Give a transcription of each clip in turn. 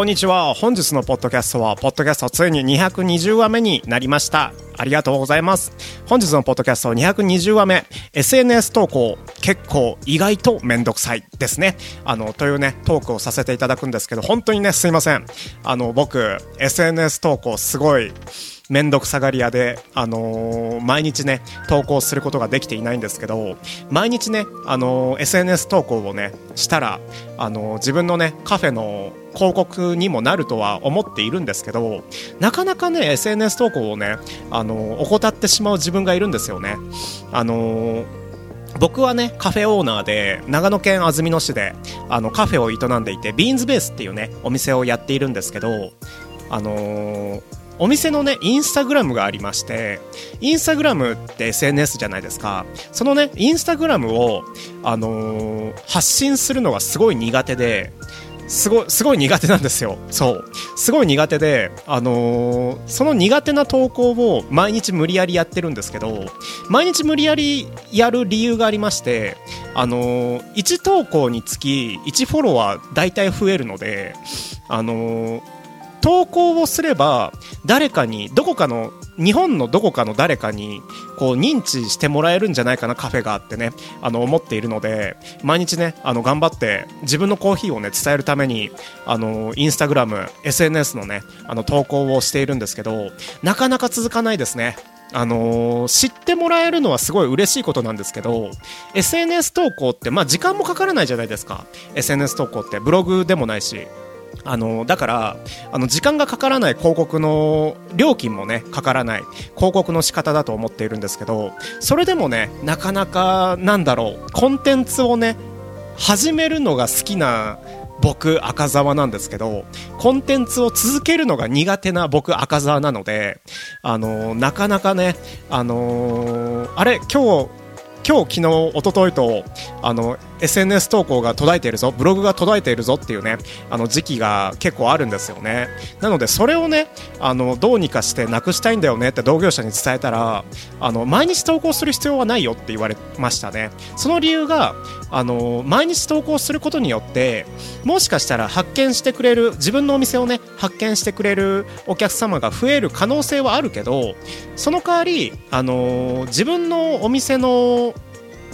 こんにちは。本日のポッドキャストはポッドキャストついに220話目になりました。ありがとうございます。本日のポッドキャスト220話目 SNS 投稿結構意外とめんどくさい。ですね。あのというねトークをさせていただくんですけど本当にねすいません。あの僕 SNS 投稿すごいめんどくさがり屋で、あのー、毎日ね、投稿することができていないんですけど、毎日ね、あのー、SNS 投稿をね、したら、あのー、自分のね、カフェの広告にもなるとは思っているんですけど、なかなかね、SNS 投稿をね、あの怠ってしまう自分がいるんですよね。あの僕はねカフェオーナーで長野県安曇野市であのカフェを営んでいてビーンズベースっていうねお店をやっているんですけどあのー、お店のね、インスタグラムがありまして、インスタグラムって SNS じゃないですか。そのね、インスタグラムを、あのー、発信するのがすごい苦手で、すごい、すごい苦手なんですよ。そう。すごい苦手で、あのー、その苦手な投稿を毎日無理やりやってるんですけど、毎日無理やりやる理由がありまして、あのー、1投稿につき1フォロワー大体増えるので、あのー投稿をすれば誰かにどこかの日本のどこかの誰かにこう認知してもらえるんじゃないかなカフェがあってねあの思っているので毎日ねあの頑張って自分のコーヒーをね伝えるためにあのインスタグラム SNS のねあの投稿をしているんですけどなかなか続かないですね。あのー、知ってもらえるのはすごい嬉しいことなんですけど SNS 投稿って、まあ、時間もかからないじゃないですか。SNS 投稿ってブログでもないしあのだからあの時間がかからない広告の料金もねかからない広告の仕方だと思っているんですけどそれでもねなかなかなんだろうコンテンツをね始めるのが好きな僕赤澤なんですけどコンテンツを続けるのが苦手な僕赤澤なのであのなかなかねあのー、あれ今日今日昨日一昨日とあの SNS 投稿が途絶えているぞブログが途絶えているぞっていうねあの時期が結構あるんですよね。なのでそれをねあのどうにかしてなくしたいんだよねって同業者に伝えたらあの毎日投稿する必要はないよって言われましたね。その理由があの毎日投稿することによってもしかしたら発見してくれる自分のお店をね発見してくれるお客様が増える可能性はあるけどその代わりあの自分のお店の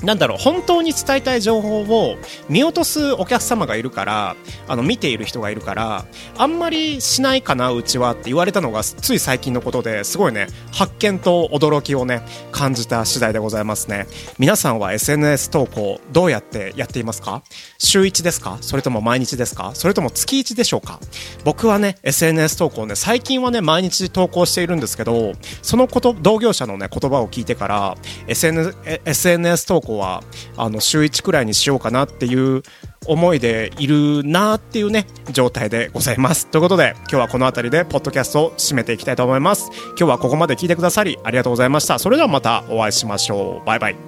なんだろう本当に伝えたい情報を見落とすお客様がいるからあの見ている人がいるからあんまりしないかなうちはって言われたのがつい最近のことですごいね発見と驚きをね感じた次第でございますね。皆さんは SNS 投稿どうやってやっていますか？週1ですか？それとも毎日ですか？それとも月1でしょうか？僕はね SNS 投稿ね最近はね毎日投稿しているんですけどそのこと同業者のね言葉を聞いてから SN SNS 投稿こはあの週1くらいにしようかなっていう思いでいるなっていうね状態でございます。ということで今日はこの辺りでポッドキャストを締めていきたいと思います。今日はここまで聞いてくださりありがとうございました。それではまたお会いしましょう。バイバイ。